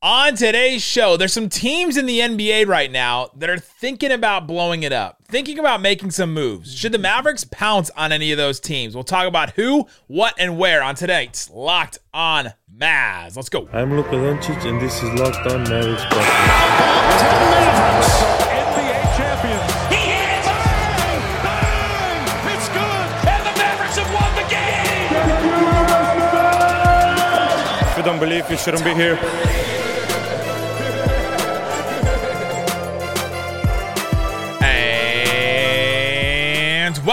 On today's show, there's some teams in the NBA right now that are thinking about blowing it up, thinking about making some moves. Should the Mavericks pounce on any of those teams? We'll talk about who, what, and where on tonight's Locked On Mavs. Let's go. I'm Luka Doncic, and this is Locked On Mavericks To the Mavericks, NBA champions. He hits! Bang! Bang! It's good. And the Mavericks have won the game! If you don't believe, you shouldn't be here.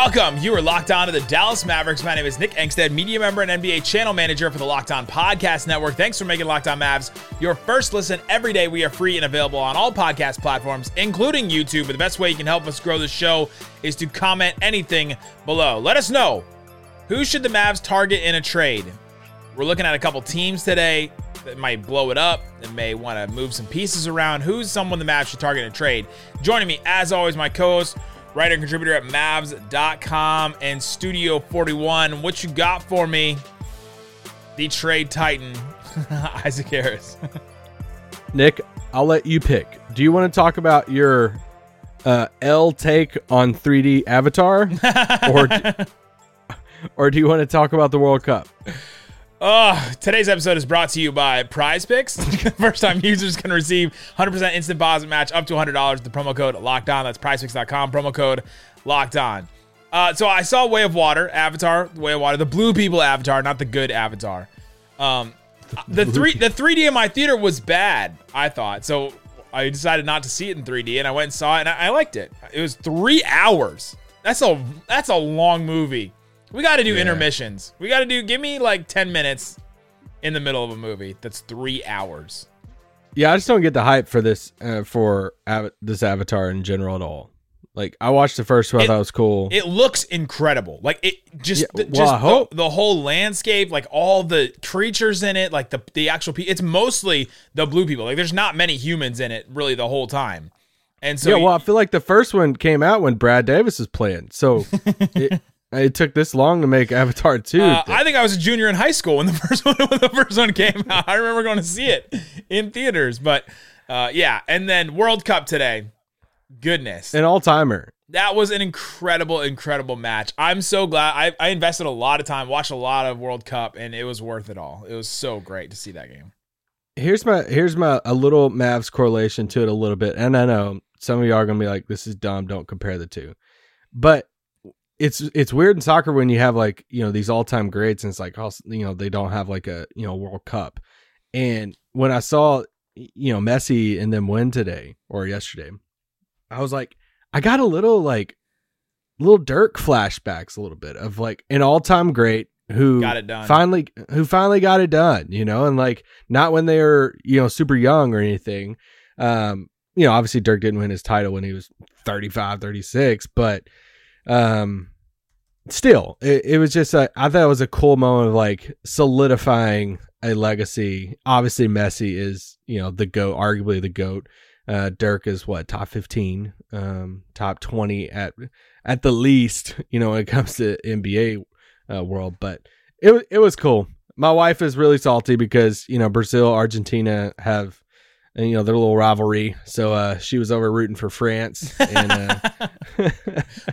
Welcome. You are locked on to the Dallas Mavericks. My name is Nick Angstadt, media member and NBA channel manager for the Locked On Podcast Network. Thanks for making Locked On Mavs your first listen every day. We are free and available on all podcast platforms, including YouTube. But the best way you can help us grow the show is to comment anything below. Let us know who should the Mavs target in a trade. We're looking at a couple teams today that might blow it up, that may want to move some pieces around. Who's someone the Mavs should target in a trade? Joining me, as always, my co-host, writer and contributor at Mavs.com and Studio 41. What you got for me? The trade titan, Isaac Harris. Nick, I'll let you pick. Do you want to talk about your uh, L take on 3D Avatar, or or do you want to talk about the World Cup? Oh, today's episode is brought to you by Prize Picks. First time users can receive 100% instant deposit match up to $100 with the promo code locked on. That's prizepicks.com, promo code locked on. Uh, so I saw Way of Water, Avatar, Way of Water, the blue people Avatar, not the good Avatar. Um, the three the 3D in my theater was bad, I thought. So I decided not to see it in 3D, and I went and saw it, and I, I liked it. It was three hours. That's a that's a long movie. We got to do Yeah. intermissions. We got to do. Give me like 10 minutes in the middle of a movie that's three hours. Yeah, I just don't get the hype for this uh, for av- this Avatar in general at all. Like I watched the first one, I thought it was cool. It looks incredible. Like it just, Yeah, the, well, just I hope. The, the whole landscape, like all the creatures in it, like the the actual. Pe- it's mostly the blue people. Like there's not many humans in it really the whole time. And so yeah, well, I feel like the first one came out when Brad Davis was playing, so it, it took this long to make Avatar two. Uh, I think I was a junior in high school when the first one when the first one came out. I remember going to see it in theaters, but uh, yeah. And then World Cup today, goodness, An all timer. that was an incredible, incredible match. I'm so glad I, I invested a lot of time, watched a lot of World Cup, and it was worth it all. It was so great to see that game. here's my here's my a little Mavs correlation to it a little bit, and I know some of you are gonna be like, "This is dumb. Don't compare the two. But it's it's weird in soccer when you have like you know these all time greats, and it's like oh, you know they don't have like a you know World Cup. And when I saw you know Messi and them win today or yesterday, I was like, I got a little like little Dirk flashbacks a little bit of like an all time great who Got it done. finally who finally got it done, you know, and like not when they were, you know, super young or anything. Um, you know, obviously Dirk didn't win his title when he was 35, 36, but um still it, it was just a, I thought it was a cool moment of like solidifying a legacy. Obviously Messi is, you know, the goat, arguably the goat. Uh Dirk is what, top 15, um top 20 at at the least, you know, when it comes to NBA uh, world, but it it was cool. My wife is really salty because you know Brazil, Argentina have, and, you know, their little rivalry. So uh, she was over rooting for France, and uh,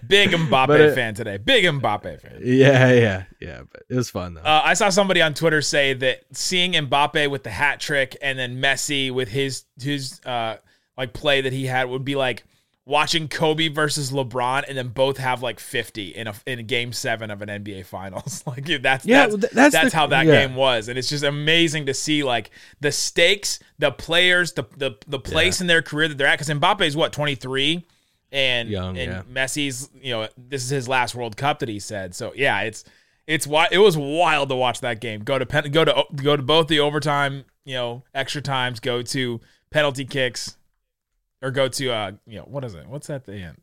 Big Mbappe it- fan today. Big Mbappe fan. yeah, yeah, yeah. But it was fun though. Uh, I saw somebody on Twitter say that seeing Mbappe with the hat trick and then Messi with his his uh, like play that he had would be like watching Kobe versus LeBron and then both have like 50 in a in a game 7 of an NBA finals. like that's Yeah, that's, that's that's the- how that yeah. game was and it's just amazing to see like the stakes, the players, the the the place in their career that they're at cuz Mbappe is what 23 and Young, and yeah. Messi's, you know, this is his last World Cup that he said. So yeah, it's it's why it was wild to watch that game. Go to pen, go to go to both the overtime, you know, extra times. Go to penalty kicks, or go to uh, you know, what is it? What's at the end?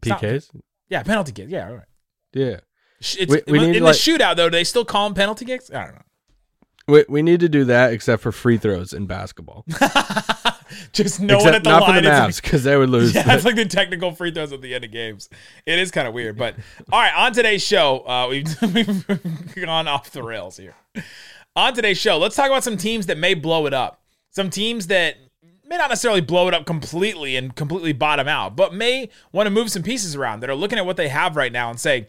PKs. Yeah, penalty kicks. Yeah, all right. Yeah, It's, We- we in need, the like- shootout though. Do they still call them penalty kicks? I don't know. we we need to do that except for free throws in basketball. Just no one at the not line. for the because they would lose. Yeah, it's like the technical free throws at the end of games. It is kind of weird, but all right. On today's show, uh, we've, we've gone off the rails here. On today's show, let's talk about some teams that may blow it up. Some teams that may not necessarily blow it up completely and completely bottom out, but may want to move some pieces around that are looking at what they have right now and say,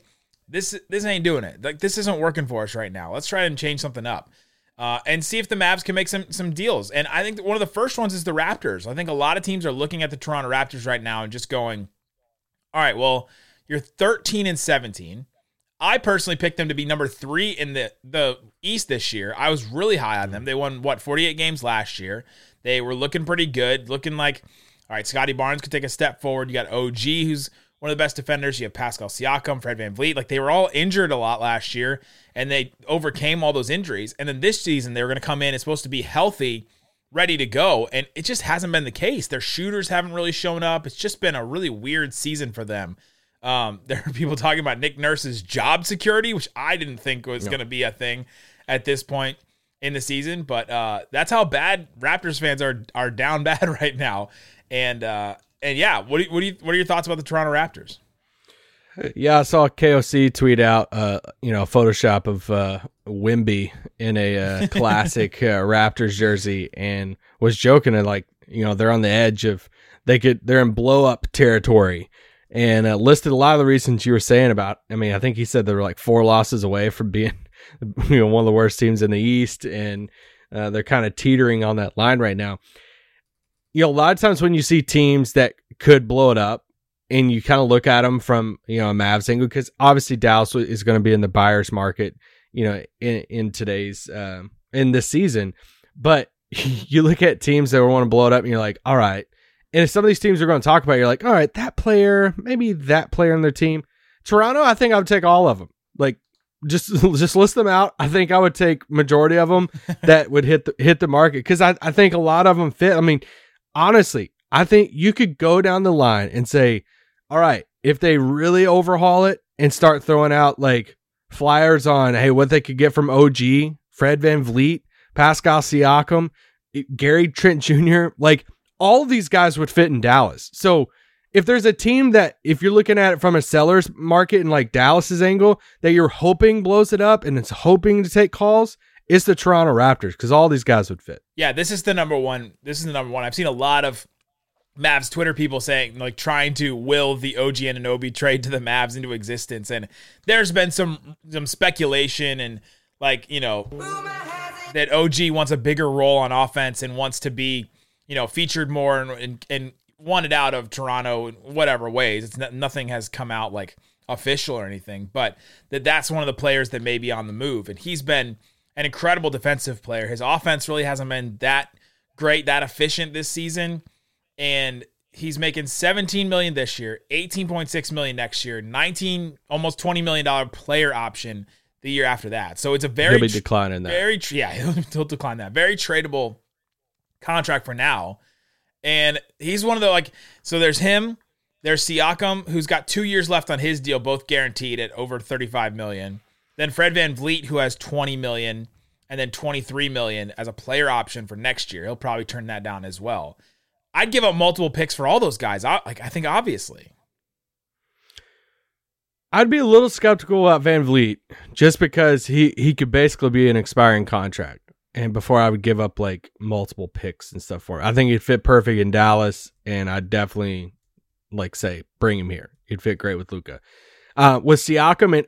this this ain't doing it. Like this isn't working for us right now. Let's try and change something up. Uh, and see if the Mavs can make some some deals. And I think one of the first ones is the Raptors. I think a lot of teams are looking at the Toronto Raptors right now and just going, "All right, well, you're 13 and 17. I personally picked them to be number three in the the East this year. I was really high on them. They won what 48 games last year. They were looking pretty good, looking like all right. Scottie Barnes could take a step forward. You got OG, who's one of the best defenders. You have Pascal Siakam, Fred VanVleet. Like they were all injured a lot last year, and they overcame all those injuries. And then this season, they were going to come in. It's supposed to be healthy, ready to go, and it just hasn't been the case. Their shooters haven't really shown up. It's just been a really weird season for them. Um, there are people talking about Nick Nurse's job security, which I didn't think was no. going to be a thing at this point in the season. But uh, that's how bad Raptors fans are are down bad right now. And uh, and yeah, what do you, what do you, what are your thoughts about the Toronto Raptors? Yeah, I saw KOC tweet out, uh, you know, a Photoshop of uh, Wemby in a uh, classic uh, Raptors jersey, and was joking and like, you know, they're on the edge of they could they're in blow up territory, and uh, listed a lot of the reasons you were saying about. I mean, I think he said they were like four losses away from being, you know, one of the worst teams in the East, and uh, they're kind of teetering on that line right now. You know, a lot of times when you see teams that could blow it up, and you kind of look at them from you know a Mavs angle, because obviously Dallas is going to be in the buyer's market, you know, in in today's um, in this season, but you look at teams that want to blow it up, and you're like, all right and if some of these teams are going to talk about, you're like, all right, that player, maybe that player in their team. Toronto, I think I would take all of them. Like, just just list them out. I think I would take majority of them that would hit the hit the market because I, I think a lot of them fit. I mean, honestly, I think you could go down the line and say, all right, if they really overhaul it and start throwing out like flyers on, hey, what they could get from OG, Fred VanVleet, Pascal Siakam, Gary Trent Jr., like all of these guys would fit in Dallas. So if there's a team that, if you're looking at it from a seller's market and like Dallas's angle, that you're hoping blows it up and it's hoping to take calls, it's the Toronto Raptors because all these guys would fit. Yeah, this is the number one. This is the number one. I've seen a lot of Mavs Twitter people saying like trying to will the OG Anunoby trade to the Mavs into existence, and there's been some some speculation and like you know that OG wants a bigger role on offense and wants to be you know, featured more and, and, and wanted out of Toronto in whatever ways. It's not, nothing has come out like official or anything, but that that's one of the players that may be on the move. And he's been an incredible defensive player. His offense really hasn't been that great, that efficient this season. And he's making 17 million this year, 18.6 million next year, 19 almost 20 million dollar player option the year after that. So it's a very he'll be declining that. Very yeah, he'll, he'll decline that. Very tradable contract for now. And he's one of the like so there's him, there's Siakam who's got 2 years left on his deal both guaranteed at over 35 million. Then Fred VanVleet who has 20 million and then 23 million as a player option for next year. He'll probably turn that down as well. I'd give up multiple picks for all those guys. I, like I think obviously. I'd be a little skeptical about VanVleet just because he he could basically be an expiring contract and before I would give up like multiple picks and stuff for it. I think he'd fit perfect in Dallas, and I'd definitely like say bring him here. He'd fit great with Luka. Uh, with Siakam, and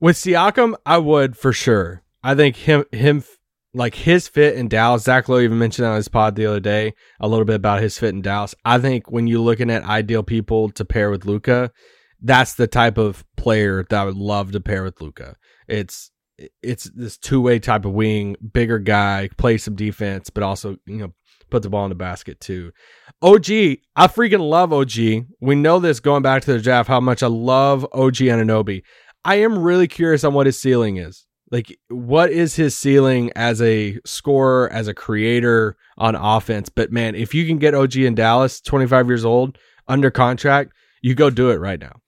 with Siakam, I would for sure. I think him him like his fit in Dallas. Zach Lowe even mentioned on his pod the other day a little bit about his fit in Dallas. I think when you're looking at ideal people to pair with Luka, that's the type of player that I would love to pair with Luka. It's it's this two way type of wing, bigger guy, play some defense, but also you know put the ball in the basket too. OG, I freaking love OG. We know this going back to the draft how much I love OG Anunoby. I am really curious on what his ceiling is. Like, what is his ceiling as a scorer, as a creator on offense? But man, if you can get OG in Dallas, 25 years old, under contract, you go do it right now.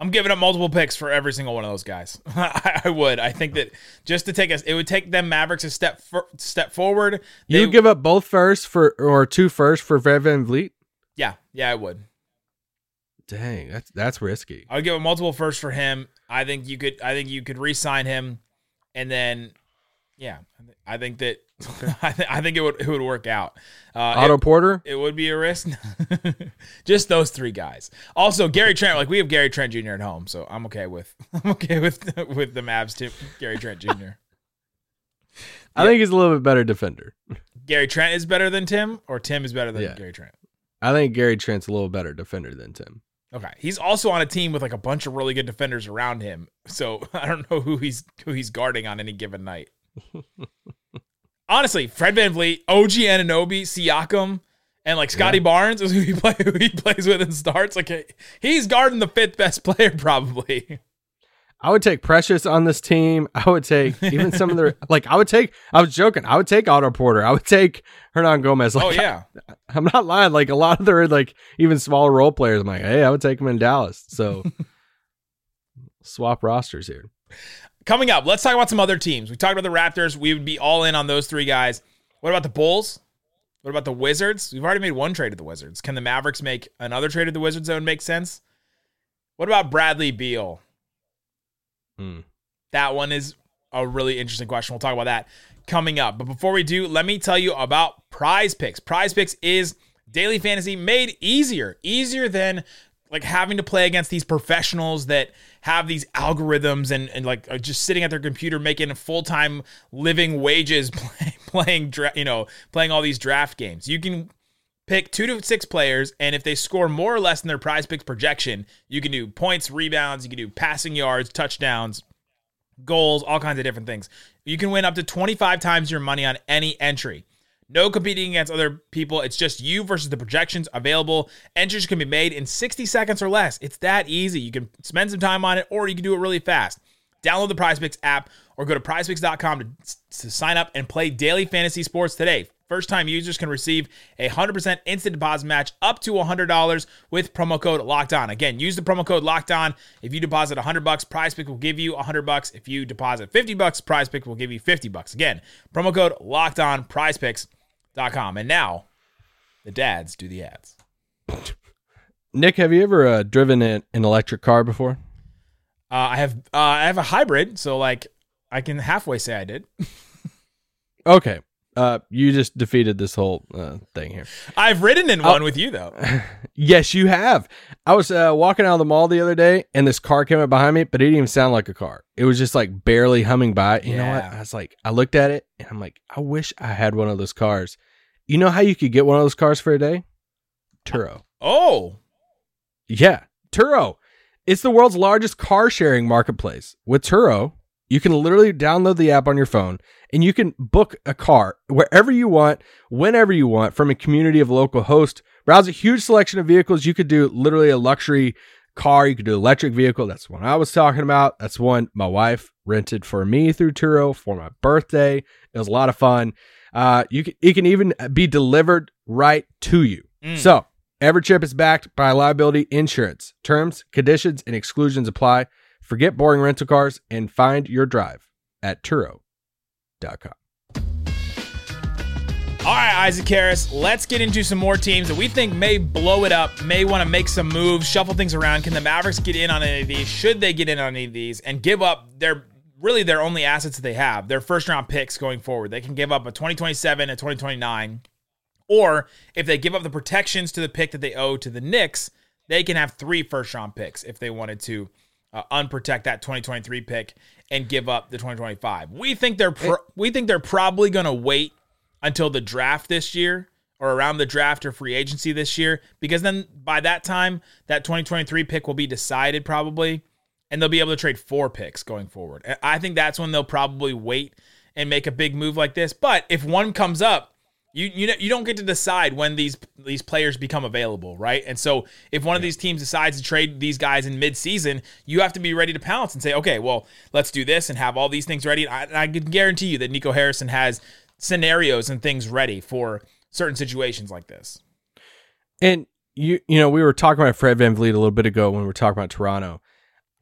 I'm giving up multiple picks for every single one of those guys. I would. I think that just to take us, it would take them Mavericks a step for, step forward. They, you give up both first for or two first for VanVleet. Yeah, yeah, I would. Dang, that's that's risky. I would give a multiple first for him. I think you could. I think you could re-sign him, and then Yeah, I think that I, th- I think it would it would work out. Uh, Otto it, Porter. it would be a risk. Just those three guys. Also, Gary Trent. Like we have Gary Trent Jr. at home, so I'm okay with I'm okay with with the Mavs too. Gary Trent Jr. I think he's a little bit better defender. Gary Trent is better than Tim, or Tim is better than Yeah. Gary Trent. I think Gary Trent's a little better defender than Tim. Okay, he's also on a team with like a bunch of really good defenders around him. So I don't know who he's who he's guarding on any given night. Honestly, Fred VanVleet, OG Anunoby, Siakam, and like Scottie Barnes is who he play who he plays with and starts. Like he's guarding the fifth best player probably. I would take Precious on this team. I would take even some of their like. I would take. I was joking. I would take Otto Porter. I would take Hernangomez. Oh, like, oh yeah. I'm not lying. Like a lot of their like even smaller role players. I'm like, hey, I would take them in Dallas. So swap rosters here. Coming up, let's talk about some other teams. We talked about the Raptors. We would be all in on those three guys. What about the Bulls? What about the Wizards? We've already made one trade to the Wizards. Can the Mavericks make another trade to the Wizards that would make sense? What about Bradley Beal? Hmm. That one is a really interesting question. We'll talk about that coming up. But before we do, let me tell you about Prize Picks. Prize Picks is daily fantasy made easier, easier than like having to play against these professionals that have these algorithms and, and like are just sitting at their computer making full-time living wages play, playing dra- you know playing all these draft games. You can pick two to six players and if they score more or less than their prize picks projection you can do points rebounds you can do passing yards touchdowns goals all kinds of different things. You can win up to 25 times your money on any entry no competing against other people. It's just you versus the projections available. Entries can be made in 60 seconds or less. It's that easy. You can spend some time on it or you can do it really fast. Download the PrizePicks app or go to prizepicks.com to, to sign up and play daily fantasy sports today. First time users can receive a 100% instant deposit match up to $100 with promo code locked on. Again, use the promo code locked on. If you deposit 100 bucks, PrizePick will give you 100 bucks. If you deposit 50 bucks, PrizePick will give you 50 bucks. Again, promo code locked on, prizepicks.com. And now the dads do the ads. Nick, have you ever uh, driven an, an electric car before? Uh, I have uh, I have a hybrid, so like I can halfway say I did. Okay. Uh, you just defeated this whole uh, thing here. I've ridden in one with you though. Yes, you have. I was uh, walking out of the mall the other day, and this car came up behind me, but it didn't even sound like a car. It was just like barely humming by. You know what? I was like, I looked at it, and I'm like, I wish I had one of those cars. You know how you could get one of those cars for a day? Turo. Oh, Yeah, Turo. It's the world's largest car sharing marketplace. With Turo, you can literally download the app on your phone and you can book a car wherever you want, whenever you want from a community of local hosts. Browse a huge selection of vehicles. You could do literally a luxury car. You could do electric vehicle. That's one I was talking about. That's one my wife rented for me through Turo for my birthday. It was a lot of fun. Uh, you can, it can even be delivered right to you. So every trip is backed by liability insurance. Terms, conditions, and exclusions apply. Forget boring rental cars and find your drive at Turo.com. All right, Isaac Harris, let's get into some more teams that we think may blow it up, may want to make some moves, shuffle things around. Can the Mavericks get in on any of these? Should they get in on any of these and give up their really their only assets that they have, their first round picks going forward? They can give up a 2027 and 2029. Or if they give up the protections to the pick that they owe to the Knicks, they can have three first round picks if they wanted to uh, unprotect that 2023 pick and give up the 2025. We think they're pro- we think they're probably going to wait until the draft this year or around the draft or free agency this year because then by that time that 2023 pick will be decided probably and they'll be able to trade four picks going forward. I think that's when they'll probably wait and make a big move like this. But if one comes up, you you know, you don't get to decide when these these players become available, right? And so if one of these teams decides to trade these guys in mid-season, you have to be ready to pounce and say, okay, well, let's do this and have all these things ready. I, I can guarantee you that Nico Harrison has scenarios and things ready for certain situations like this. And you, you know, we were talking about Fred VanVleet a little bit ago when we were talking about Toronto.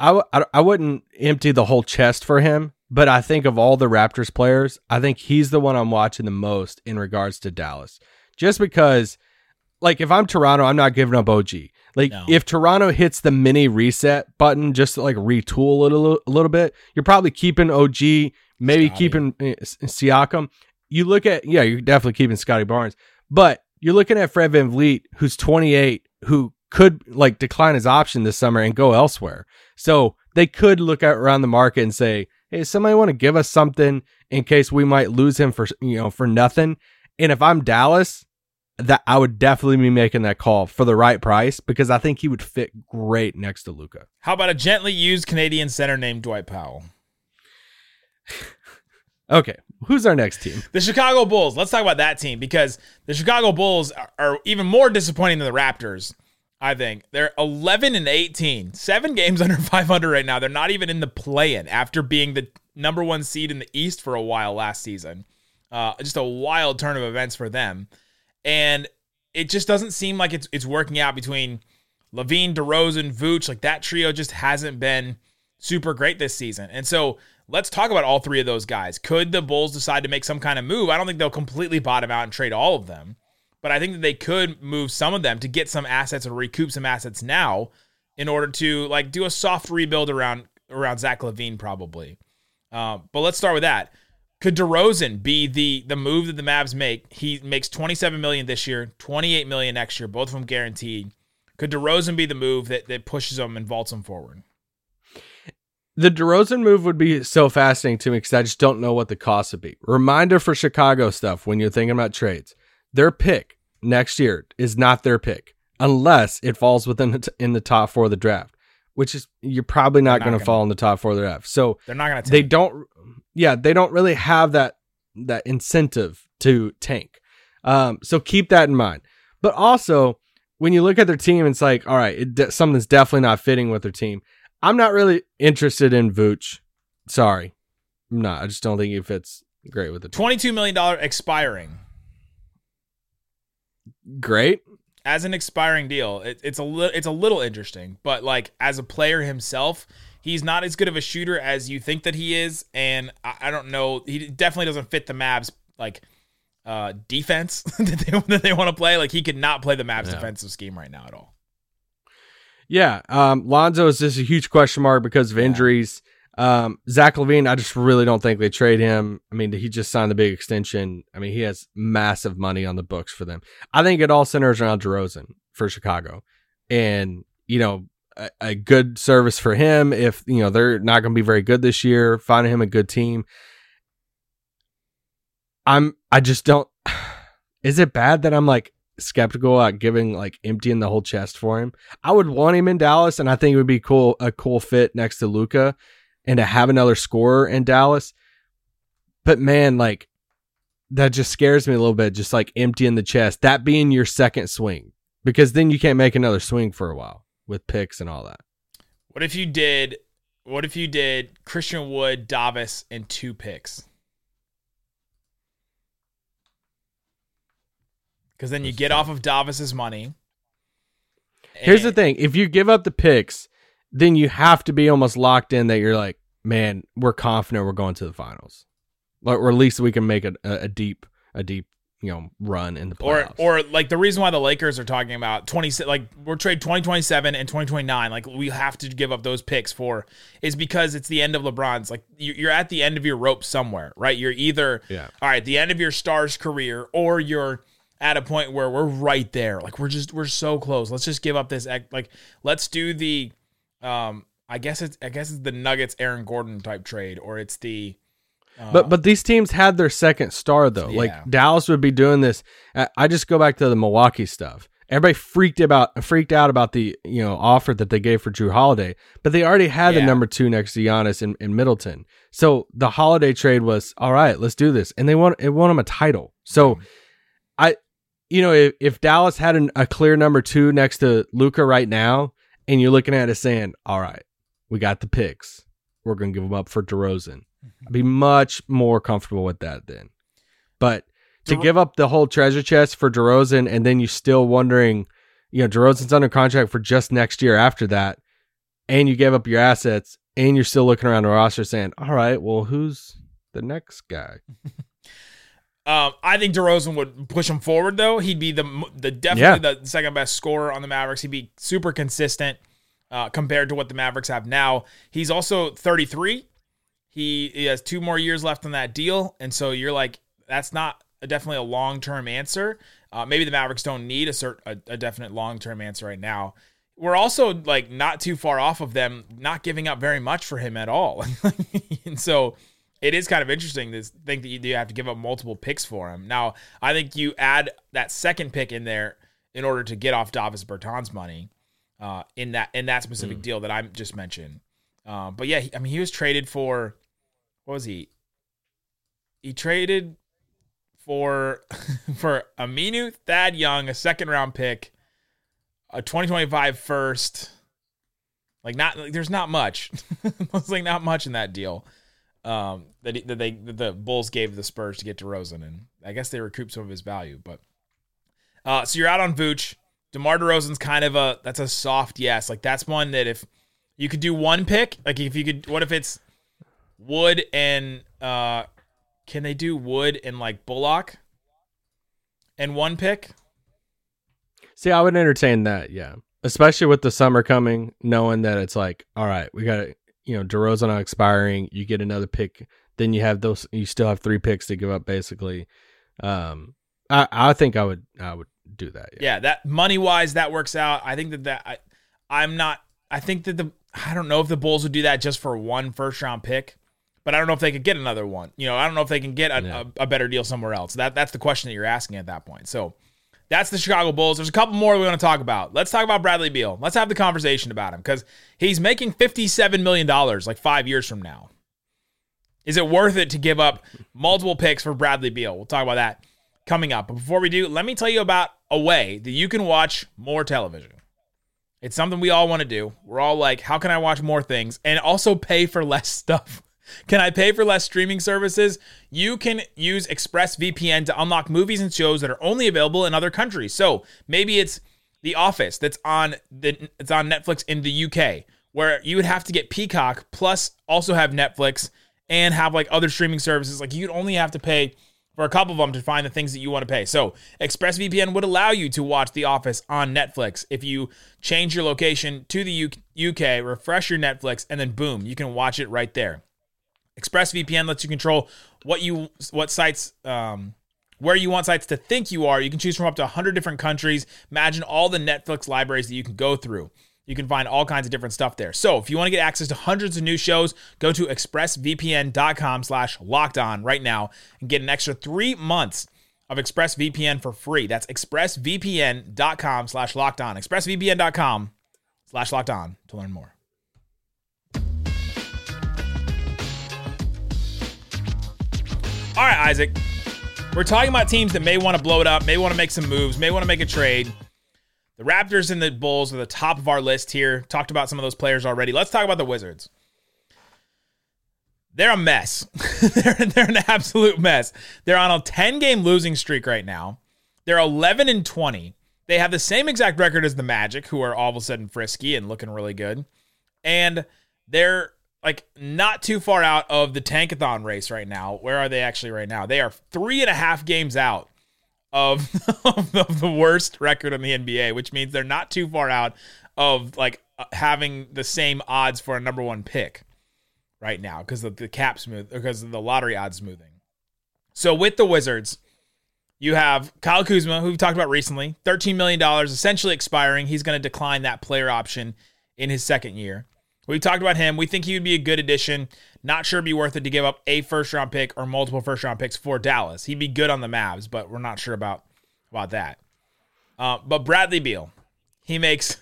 I, w- I, I wouldn't empty the whole chest for him, but I think of all the Raptors players, I think he's the one I'm watching the most in regards to Dallas. Just because, like, if I'm Toronto, I'm not giving up OG. Like, No. if Toronto hits the mini reset button just to like retool it a little, a little bit, you're probably keeping OG, maybe Scottie. keeping uh, Siakam. You look at yeah, you're definitely keeping Scottie Barnes, but you're looking at Fred VanVleet, who's 28, who could like decline his option this summer and go elsewhere. So they could look at around the market and say, "Hey, somebody want to give us something in case we might lose him for you know for nothing." And if I'm Dallas, that I would definitely be making that call for the right price because I think he would fit great next to Luka. How about a gently used Canadian center named Dwight Powell? Okay, who's our next team? The Chicago Bulls. Let's talk about that team because the Chicago Bulls are, are even more disappointing than the Raptors. I think they're 11 and 18, seven games under 500 right now. They're not even in the play-in after being the number one seed in the East for a while last season. Uh, just a wild turn of events for them, and it just doesn't seem like it's it's working out between LaVine, DeRozan, Vooch. Like that trio just hasn't been super great this season, and so let's talk about all three of those guys. Could the Bulls decide to make some kind of move? I don't think they'll completely bottom out and trade all of them, but I think that they could move some of them to get some assets or recoup some assets now in order to like do a soft rebuild around around Zach LaVine probably. Um, but let's start with that. Could DeRozan be the the move that the Mavs make? He makes 27 million this year, 28 million next year, both of them guaranteed. Could DeRozan be the move that, that pushes them and vaults them forward? The DeRozan move would be so fascinating to me because I just don't know what the cost would be. Reminder for Chicago stuff when you're thinking about trades: their pick next year is not their pick unless it falls within the t- in the top four of the draft, which is you're probably not Not going to fall in the top four of the draft. So They're not going to. they don't, yeah, they don't really have that that incentive to tank. Um, so keep that in mind. But also, when you look at their team, it's like, all right, it de- something's definitely not fitting with their team. I'm not really interested in Vooch. Sorry, I'm not. I just don't think he fits great with the team. 22 million dollar expiring. Great. as an expiring deal, it, it's a li- it's a little interesting, but like as a player himself, he's not as good of a shooter as you think that he is, and I, I don't know. He definitely doesn't fit the Mavs like uh, defense that they that they want to play. Like he could not play the Mavs Yeah. defensive scheme right now at all. Yeah. Um, Lonzo is just a huge question mark because of Yeah. injuries. Um, Zach LaVine, I just really don't think they trade him. I mean, he just signed the big extension. I mean, he has massive money on the books for them. I think it all centers around DeRozan for Chicago, and you know, a, a good service for him. If you know they're not going to be very good this year, finding him a good team. I'm. I just don't. Is it bad that I'm like skeptical about giving like emptying the whole chest for him? I would want him in Dallas, and I think it would be cool a cool fit next to Luka, and to have another scorer in Dallas. But man, like that just scares me a little bit. Just like emptying the chest, that being your second swing, because then you can't make another swing for a while with picks and all that. What if you did? What if you did Christian Wood, Davis, and two picks? Because then you get off of Davis's money. Here's the thing: if you give up the picks, then you have to be almost locked in that you're like, man, we're confident we're going to the finals, like, or at least we can make a, a, deep, a deep, you know, run in the playoffs. or or like the reason why the Lakers are talking about 20 like we're trade 2027 and 2029 like we have to give up those picks for is because it's the end of LeBron's like you- you're at the end of your rope somewhere right you're either Yeah. all right the end of your star's career or you're at a point where we're right there like we're just we're so close let's just give up this like let's do the um I guess it's I guess it's the Nuggets Aaron Gordon type trade or it's the But but these teams had their second star though. Yeah. Like Dallas would be doing this. I- just go back to the Milwaukee stuff. Everybody freaked about freaked out about the you know offer that they gave for Jrue Holiday, but they already had Yeah. the number two next to Giannis in, in Middleton. So the Holiday trade was all right. Let's do this, and they won. It won them a title. So I, you know, if, if Dallas had an, a clear number two next to Luka right now, and you're looking at it saying, all right, we got the picks, we're gonna give them up for DeRozan. Mm-hmm. I'd be much more comfortable with that then. But to give up the whole treasure chest for DeRozan and then you're still wondering, you know, DeRozan's under contract for just next year after that, and you gave up your assets and you're still looking around the roster saying, All right, well, who's the next guy? Um, I think DeRozan would push him forward though. He'd be the the definitely the second best scorer on the Mavericks. He'd be super consistent uh, compared to what the Mavericks have now. He's also 33. He, he has two more years left on that deal, and so you're like, that's not a, definitely a long term answer. Uh, maybe the Mavericks don't need a cert, a, a definite long term answer right now. We're also like not too far off of them not giving up very much for him at all, and so it is kind of interesting to think that you, you have to give up multiple picks for him. Now, I think you add that second pick in there in order to get off Davis Bertans money uh, in that in that specific Mm. deal that I just mentioned. Uh, but yeah, he, I mean, he was traded for what was he? He traded for for Aminu Thad Young, a second round pick, a 2025 first. Like not like, there's not much. There's like not much in that deal. Um, that, he- that they that the Bulls gave the Spurs to get DeRozan, and I guess they recouped some of his value. But uh, so you're out on Vooch. DeMar DeRozan's kind of a that's a soft yes. Like that's one that if you could do one pick, like if you could, what if it's Wood and uh, can they do Wood and like Bullock and one pick? See, I would entertain that, yeah. Especially with the summer coming, knowing that it's like, all right, we got to, you know, DeRozan on expiring, you get another pick, then you have those, you still have three picks to give up, basically. Um, I, I think I would, I would do that. Yeah. Yeah, that money wise, that works out. I think that that I, I'm not. I think that the I don't know if the Bulls would do that just for one first round pick, but I don't know if they could get another one. You know, I don't know if they can get a, Yeah. a, a better deal somewhere else. That that's the question that you're asking at that point. So that's the Chicago Bulls. There's a couple more we want to talk about. Let's talk about Bradley Beal. Let's have the conversation about him because he's making 57 million dollars like five years from now. Is it worth it to give up multiple picks for Bradley Beal? We'll talk about that coming up. But before we do, let me tell you about a way that you can watch more television. It's something we all want to do. We're all like, how can I watch more things and also pay for less stuff? Can I pay for less streaming services? You can use ExpressVPN to unlock movies and shows that are only available in other countries. So maybe it's The Office that's on the it's on Netflix in the UK, where you would have to get Peacock plus also have Netflix and have like other streaming services. Like you'd only have to pay for a couple of them to find the things that you want to pay. So ExpressVPN would allow you to watch The Office on Netflix if you change your location to the UK, refresh your Netflix, and then boom, you can watch it right there. ExpressVPN lets you control what you what sites um, where you want sites to think you are. You can choose from up to 100 different countries. Imagine all the Netflix libraries that you can go through. You can find all kinds of different stuff there. So if you want to get access to hundreds of new shows, go to expressvpn.com slash locked on right now and get an extra three months of ExpressVPN for free. That's expressvpn.com slash locked on. expressvpn.com slash locked on to learn more. All right, Isaac. We're talking about teams that may want to blow it up, may want to make some moves, may want to make a trade. The Raptors and the Bulls are the top of our list here. Talked about some of those players already. Let's talk about the Wizards. They're a mess. they're, they're an absolute mess. They're on a 10 game losing streak right now. They're 11 and 20. They have the same exact record as the Magic, who are all of a sudden frisky and looking really good. And they're like not too far out of the tankathon race right now. Where are they actually right now? They are three and a half games out of, of the- worst record in the NBA, which means they're not too far out of like uh, having the same odds for a number one pick right now because of the cap smooth because of the lottery odds smoothing. So with the Wizards, you have Kyle Kuzma, who we've talked about recently, $13 million essentially expiring. He's going to decline that player option in his second year. We've talked about him. We think he would be a good addition. Not sure it'd be worth it to give up a first round pick or multiple first round picks for Dallas. He'd be good on the Mavs, but we're not sure about about that. Uh, but Bradley Beal, he makes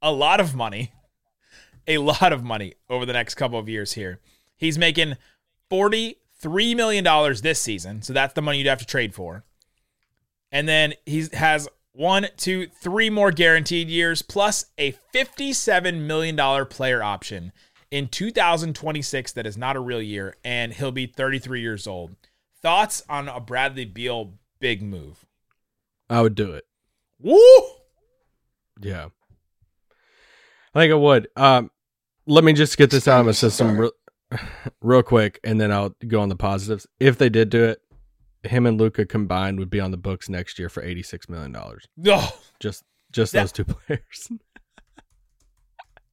a lot of money, a lot of money over the next couple of years here. He's making $43 million this season. So that's the money you'd have to trade for. And then he has one, two, three more guaranteed years, plus a $57 million player option in 2026 that is not a real year, and he'll be 33 years old. Thoughts on a Bradley Beal big move? I would do it. Woo! Yeah. I think I would. Um, let me just get this out of my system real, real quick, and then I'll go on the positives. If they did do it, him and Luka combined would be on the books next year for eighty six million dollars. Oh, Just just That- those two players.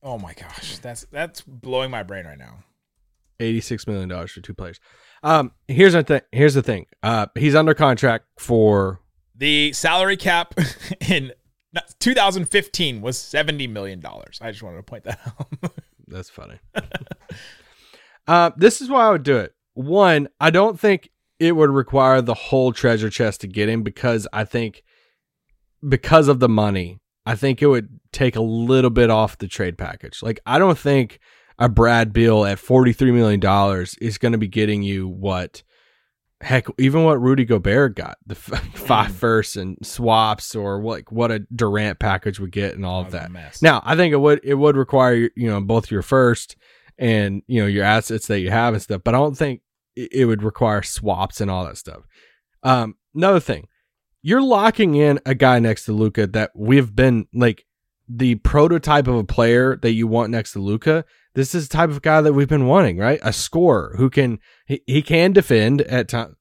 oh my gosh, that's that's blowing my brain right now. Eighty-six million dollars for two players. Um, here's the thing. Here's the thing. Uh, he's under contract for The salary cap in 2015 was 70 million dollars. I just wanted to point that out. That's funny. uh, this is why I would do it. One, I don't think it would require the whole treasure chest to get him because I think because of the money, I think it would take a little bit off the trade package. Like I don't think a Brad Beal at forty three million dollars is going to be getting you what heck even what Rudy Gobert got the f- five mm. firsts and swaps or like what a Durant package would get and all of That that. mess. Now I think it would it would require you know both your first and you know your assets that you have and stuff, but I don't think it would require swaps and all that stuff. Um, another thing, you're locking in a guy next to Luka that we've been like the prototype of a player that you want next to Luka. This is the type of guy that we've been wanting, right? A scorer who can he, he can defend at times.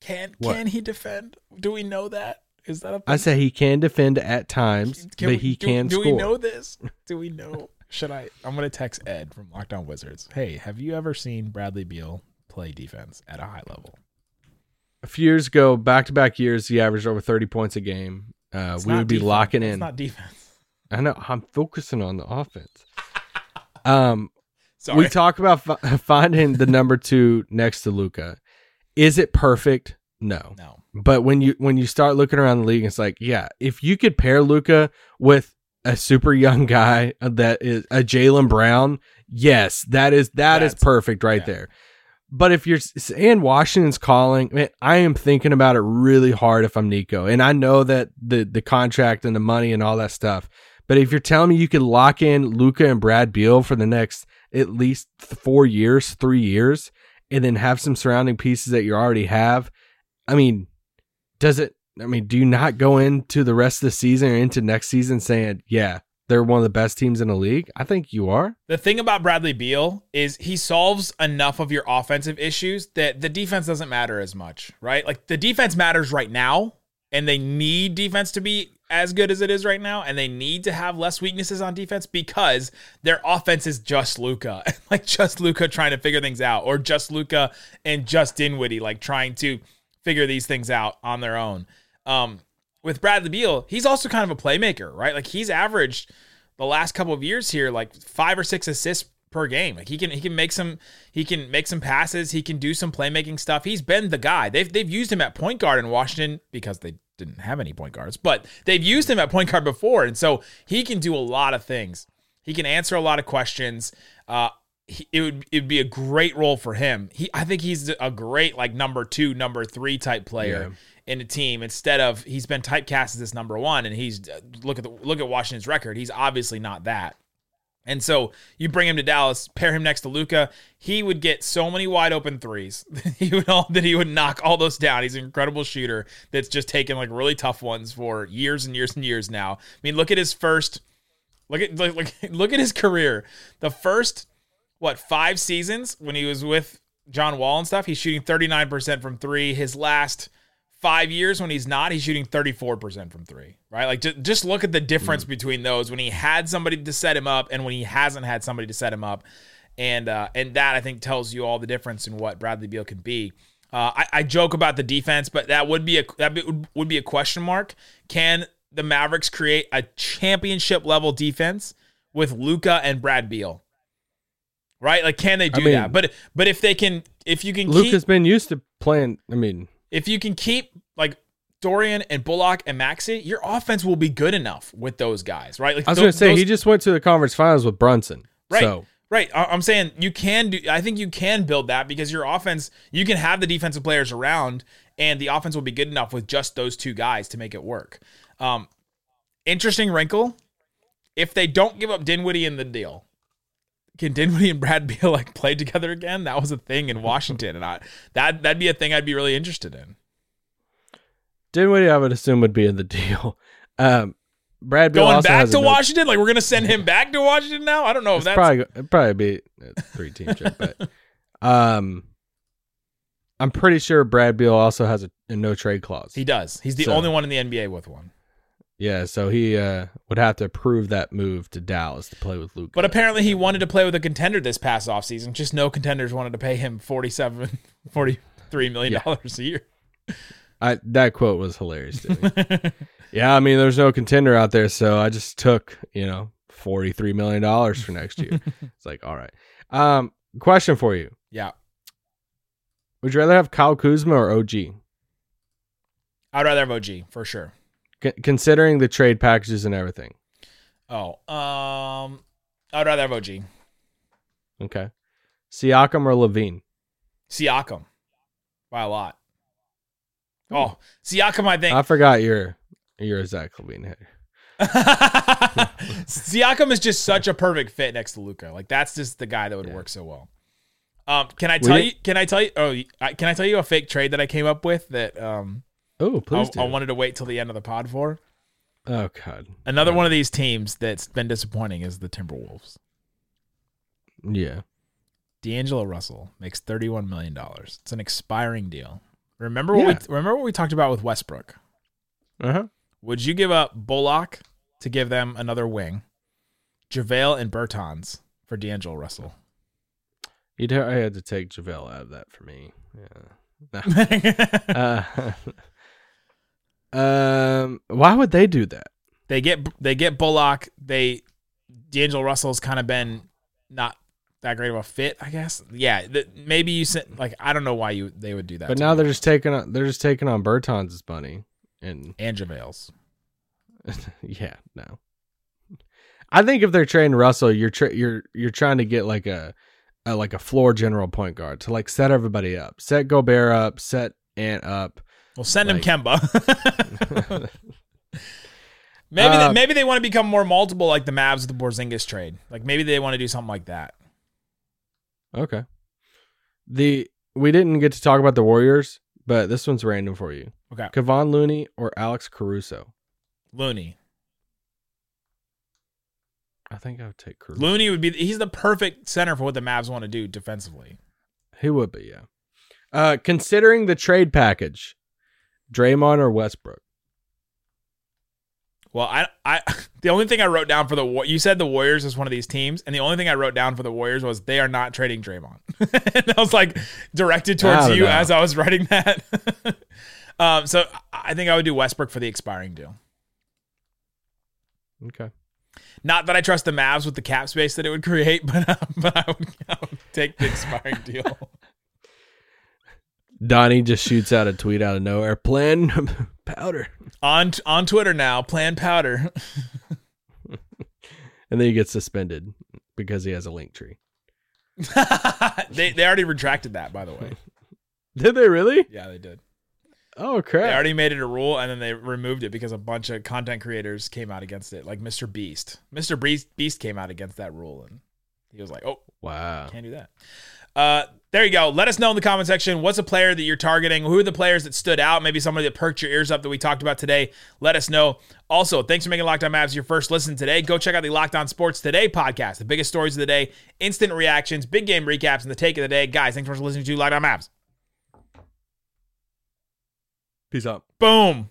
Can What? can he defend? Do we know that? Is that a I say he can defend at times, Can but we- he do, can do score. we know this? Do we know? Should I? I'm gonna text Ed from Locked On Wizards. Hey, have you ever seen Bradley Beal play defense at a high level? a few years ago, back to back years, he averaged over 30 points a game. Uh, we would be defense. locking It's in. not defense. I know. I'm focusing on the offense. Um, Sorry. we talk about fi- finding the number two next to Luka. Is it perfect? No. no. But when you when you start looking around the league, it's like, yeah, if you could pair Luka with a super young guy that is a Jaylen Brown, yes, that is that is That's- perfect right yeah. there. But if you're and Washington's calling, man, I am thinking about it really hard if I'm Nico, and I know that the the contract and the money and all that stuff. But if you're telling me you could lock in Luka and Brad Beal for the next at least four years, three years, and then have some surrounding pieces that you already have, I mean, does it? I mean, do you not go into the rest of the season or into next season saying, yeah, they're one of the best teams in the league? I think you are. The thing about Bradley Beal is he solves enough of your offensive issues that the defense doesn't matter as much, right? Like the defense matters right now, and they need defense to be as good as it is right now, and they need to have less weaknesses on defense because their offense is just Luka, like just Luka trying to figure things out, or just Luka and just Dinwiddie like trying to figure these things out on their own. Um, with Bradley Beal, he's also kind of a playmaker, right? Like he's averaged the last couple of years here like five or six assists per game. Like he can he can make some he can make some passes, he can do some playmaking stuff. He's been the guy. They've they've used him at point guard in Washington because they didn't have any point guards, but they've used him at point guard before, and so he can do a lot of things. He can answer a lot of questions. Uh, it would it would be a great role for him. He I think he's a great like number two, number three type player in a team instead of he's been typecast as this number one, and he's uh, look at the look at Washington's record. He's obviously not that. And so you bring him to Dallas, pair him next to Luka. He would get so many wide open threes. he would all that he would knock all those down. He's an incredible shooter that's just taken like really tough ones for years and years and years now. I mean, look at his first. Look at look, look, look at his career. The first what five seasons when he was with John Wall and stuff, he's shooting 39% from three. His last five years when he's not, he's shooting 34% from three, right? Like just, just look at the difference between those when he had somebody to set him up and when he hasn't had somebody to set him up. And uh, and that I think tells you all the difference in what Bradley Beal can be. Uh, I, I joke about the defense, but that would be a that be, would be a question mark. Can the Mavericks create a championship level defense with Luka and Brad Beal? Right? Like, can they do mean- that? But but if they can, if you can Luka's keep been used to playing. I mean, if you can keep like Dorian and Bullock and Maxi, your offense will be good enough with those guys, right? Like I was going to say those- he just went to the conference finals with Brunson. Right. So Right. I'm saying you can do I think you can build that because your offense you can have the defensive players around and the offense will be good enough with just those two guys to make it work. Um interesting wrinkle. If they don't give up Dinwiddie in the deal, can Dinwiddie and Brad Beal like play together again? That was a thing in Washington and I that that'd be a thing I'd be really interested in. Dinwiddie, I would assume, would be in the deal. Um, Brad Beal Going back to Washington? Like we're gonna send him back to Washington now? I don't know if It's that's probably it'd probably be a three team trip, but um, I'm pretty sure Brad Beal also has a, a no trade clause. he does. He's the So- only one in the NBA with one. Yeah, so he uh, would have to approve that move to Dallas to play with Luka. But apparently he wanted to play with a contender this past offseason. Just no contenders wanted to pay him 47 43 million dollars a year. I, that quote was hilarious to me. yeah, I mean, there's no contender out there, so I just took you know forty three million dollars for next year. it's like, all right. Um, question for you: Yeah. Would you rather have Kyle Kuzma or OG? I'd rather have OG for sure. C- considering the trade packages and everything. Oh, um I'd rather have OG. Okay. Siakam or LaVine? Siakam. By a lot. Oh, Siakam I think I forgot you're you're a Zach LaVine hater. Siakam is just such a perfect fit next to Luka. Like that's just the guy that would work so well. Um, can I tell didn't- you? Can I tell you? Oh, I- can I tell you a fake trade that I came up with that um Oh, I, please do. I wanted to wait till the end of the pod for? oh God. Another one of these teams that's been disappointing is the Timberwolves. Yeah. D'Angelo Russell makes thirty-one million dollars. It's an expiring deal. Remember what Yeah. we remember what we talked about with Westbrook. Uh huh. Would you give up Bullock to give them another wing, JaVale and Bertans for D'Angelo Russell? You'd ha- I had to take JaVale out of that for me. Yeah. Uh, um, why would they do that? they get they get Bullock. They D'Angelo Russell's kind of been not that great of a fit, I guess. Yeah, th- maybe you sent like I don't know why you they would do that. But now me. they're just taking on they're just taking on Bertans' bunny and and JaVale's. yeah, no. I think if they're trading Russell, you're tra- you're you're trying to get like a, a like a floor general point guard to like set everybody up, set Gobert up, set Ant up. Well, send Like- him Kemba. maybe Uh, they, maybe they want to become more multiple, like the Mavs with the Porzingis trade. Like maybe they want to do something like that. Okay. The we didn't get to talk about the Warriors, but this one's random for you. Okay, Kevon Looney or Alex Caruso? Looney. I think I would take Caruso. Looney would be he's the perfect center for what the Mavs want to do defensively. He would be, yeah. Uh, considering the trade package, Draymond or Westbrook? Well, I, I, the only thing I wrote down for the you said the Warriors is one of these teams, and the only thing I wrote down for the Warriors was they are not trading Draymond. and I was like directed towards you know. as I was writing that. um, so I think I would do Westbrook for the expiring deal. Okay. Not that I trust the Mavs with the cap space that it would create, but uh, but I would, I would take the expiring deal. Donnie just shoots out a tweet out of nowhere. Plan powder, on on Twitter now, Plan Powder. and then he gets suspended because he has a link tree. they they already retracted that, by the way. Did they really? Yeah, they did. Oh crap! They already made it a rule, and then they removed it because a bunch of content creators came out against it, like Mr. Beast. Mr. Beast Beast came out against that rule, and he was like, "Oh, wow. can't do that." Uh, there you go. Let us know in the comment section what's a player that you're targeting. Who are the players that stood out? Maybe somebody that perked your ears up that we talked about today. Let us know. Also, thanks for making Locked On Mavs your first listen today. Go check out the Locked On Sports Today podcast. The biggest stories of the day, instant reactions, big game recaps, and the take of the day. Guys, thanks for listening to Locked On Mavs. Peace out. Boom.